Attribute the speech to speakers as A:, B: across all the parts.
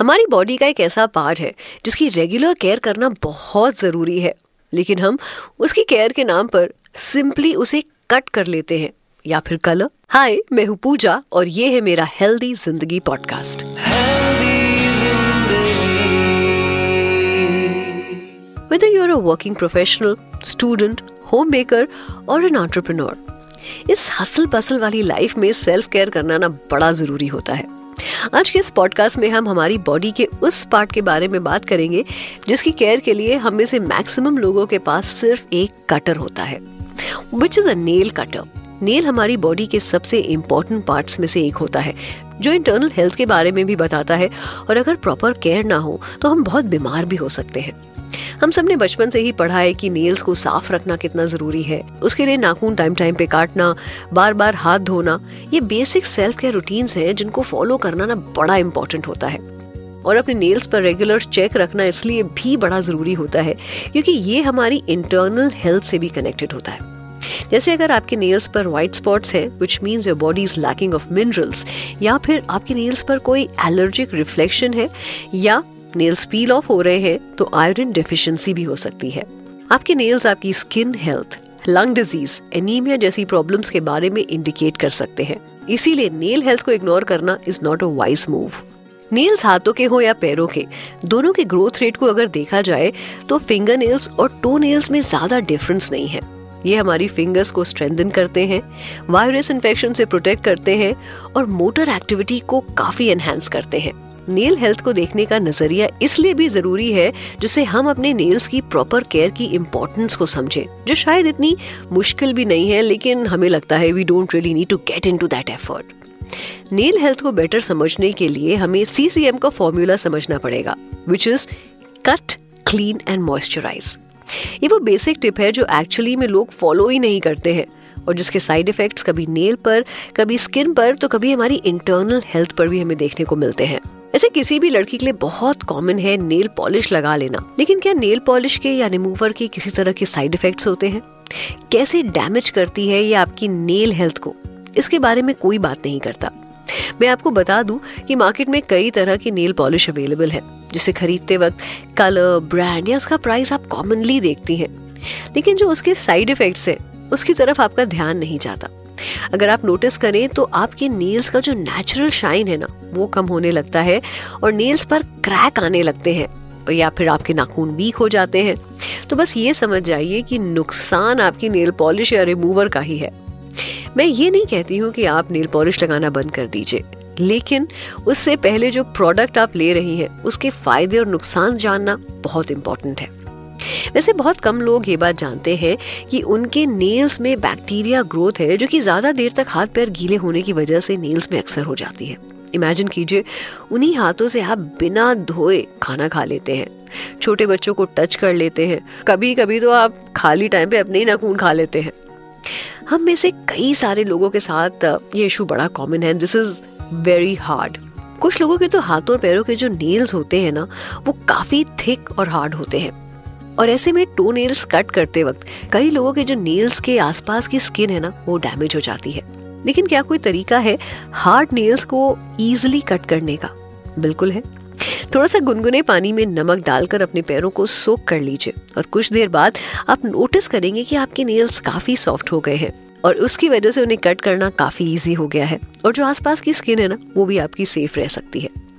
A: हमारी बॉडी का एक ऐसा पार्ट है जिसकी रेगुलर केयर करना बहुत ज़रूरी है। लेकिन हम उसकी केयर के नाम पर सिंपली उसे कट कर लेते हैं या फिर कलर हाय मैं हूँ पूजा और ये है मेरा हेल्दी ज़िंदगी podcast Whether you're a working professional, student, homemaker or an entrepreneur, इस हसल पसल वाली लाइफ में सेल्फ केयर करना ना बड़ा ज़रूरी होता है। आज के इस पॉडकास्ट में हम हमारी बॉडी के उस पार्ट के बारे में बात करेंगे, जिसकी केयर के लिए हम में से मैक्सिमम लोगों के पास सिर्फ़ एक कटर होता है which is a nail cutter nail हमारी बॉडी के सबसे इम्पोर्टेंट पार्ट्स में से एक होता है, जो इंटरनल हेल्थ के बारे में भी बताता है, और अगर प्रॉपर केयर ना हो तो हम बहुत बीमार भी हो सकते हैं। हम सबने बचपन से ही पढ़ा है कि नेल्स को साफ़ रखना कितना ज़रूरी है। उसके लिए नाखून टाइम टाइम पे काटना बार बार हाथ धोना, ये बेसिक सेल्फ केयर रूटीन्स हैं जिनको फॉलो करना ना बड़ा इंपॉर्टेंट होता है। और अपने नेल्स पर रेगुलर चेक रखना इसलिए भी बड़ा ज़रूरी होता है, क्योंकि ये हमारी इंटरनल हेल्थ से भी कनेक्टेड होता है। जैसे अगर आपके नेल्स पर व्हाइट स्पॉट्स हैं which means your body is lacking of minerals या फिर आपके नेल्स पर कोई एलर्जिक रिफ्लेक्शन है, या नेल्स पील ऑफ़ हो रहे हैं तो आयरन डेफिशिएंसी भी हो सकती है आपके नेल्स आपकी skin health lung disease anaemia जैसी प्रॉब्लम्स के बारे में इंडिकेट कर सकते हैं इसीलिए नेल हेल्थ को इग्नोर करना is not a wise move nails हाथों के हो या पैरों के दोनों के ग्रोथ रेट को अगर देखा जाए तो फिंगर नेल्स और टो नेल्स में ज़्यादा डिफरेंस नहीं है ये हमारी फिंगर्स को स्ट्रेंथन करते हैं वायरस इन्फेक्शन से प्रोटेक्ट करते हैं और मोटर एक्टिविटी को काफ़ी एनहेंस करते हैं नेल हेल्थ को देखने का नज़रिया इसलिए भी ज़रूरी है जिससे हम अपने नेल्स की प्रॉपर केयर की इम्पोर्टेंस को समझें, जो शायद इतनी मुश्किल भी नहीं है, लेकिन हमें लगता है we don't really need to get into that effort nail health को बेटर समझने के लिए हमें सीसीएम का फॉर्मूला समझना पड़ेगा which is cut clean and moisturise ये वो बेसिक टिप है जो एक्चुअली में लोग फॉलो ही नहीं करते हैं, और जिसके साइड इफेक्ट्स कभी नेल पर, कभी स्किन पर तो कभी हमारी इंटरनल हेल्थ पर भी हमें देखने को मिलते हैं। ऐसे किसी भी लड़की के लिए बहुत कॉमन है नेल पॉलिश लगा लेना। लेकिन क्या नेल पॉलिश के या रिमूवर के किसी तरह के साइड इफेक्ट्स होते हैं? कैसे डैमेज करती है ये आपकी नेल हेल्थ को? इसके बारे में कोई बात नहीं करता। मैं आपको बता दूँ कि मार्केट में कई तरह की नेल पॉलिश अवेलेबल है, जिसे खरीदते वक्त कलर ब्रांड या उसका प्राइस आप कॉमनली देखती हैं। लेकिन जो उसके साइड इफेक्ट्स है, उसकी तरफ़ आपका ध्यान नहीं जाता। अगर आप नोटिस करें तो आपके नेल्स का जो नेचुरल शाइन है ना, वो कम होने लगता है और नेल्स पर क्रैक आने लगते हैं या फिर आपके नाखून वीक हो जाते हैं। तो बस ये समझ जाइए कि नुकसान आपकी नेल पॉलिश या रिमूवर का ही है। मैं ये नहीं कहती हूँ कि आप नेल पॉलिश लगाना बंद कर दीजिए, लेकिन उससे पहले जो प्रोडक्ट आप ले रही हैं, उसके फ़ायदे और नुकसान जानना बहुत इंपॉर्टेंट है। वैसे बहुत कम लोग ये बात जानते हैं कि उनके नेल्स में बैक्टीरिया ग्रोथ है, जो कि ज़्यादा देर तक हाथ पैर गीले होने की वजह से नेल्स में अक्सर हो जाती है। इमेजिन कीजिए, उन्हीं हाथों से आप बिना धोए खाना खा लेते हैं। छोटे बच्चों को टच कर लेते हैं। कभी कभी तो आप खाली टाइम पे अपने ही नाखून खा लेते हैं। हम में से कई सारे लोगों के साथ ये इशू बड़ा कॉमन है। दिस इज़ वेरी हार्ड कुछ लोगों के तो हाथों और पैरों के जो नेल्स होते हैं ना, वो काफ़ी थिक और हार्ड होते हैं। और ऐसे में टो नेल्स कट करते वक्त कई लोगों के जो नेल्स के आसपास की स्किन है ना, वो डैमेज हो जाती है। लेकिन क्या कोई तरीका है हार्ड नेल्स को इजिली कट करने का? बिल्कुल है। थोड़ा सा गुनगुने पानी में नमक डालकर अपने पैरों को सोख कर लीजिए और कुछ देर बाद आप नोटिस करेंगे कि आपके नेल्स काफ़ी सॉफ्ट हो गए हैं और उसकी वजह से उन्हें कट करना काफ़ी इजी हो गया है और जो आसपास की स्किन है ना, वो भी आपकी सेफ़ रह सकती है।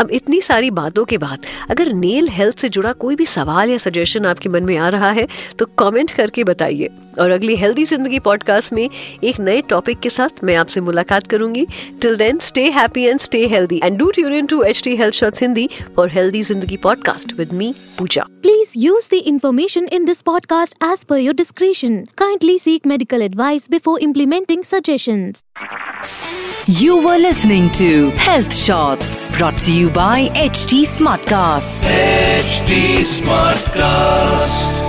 A: अब इतनी सारी बातों के बाद अगर नेल हेल्थ से जुड़ा कोई भी सवाल या सजेशन आपके मन में आ रहा है तो कमेंट करके बताइए। और अगली हेल्दी ज़िंदगी पॉडकास्ट में एक नए टॉपिक के साथ मैं आपसे मुलाकात करूँगी till then stay happy and stay healthy and do tune in to H T health shorts Hindi for healthy ज़िंदगी podcast with me Pooja
B: please use the information in this podcast as per your description kindly seek medical advice before implementing suggestions
C: You were listening to Health Shots brought to you by HT Smartcast.
D: HT Smartcast.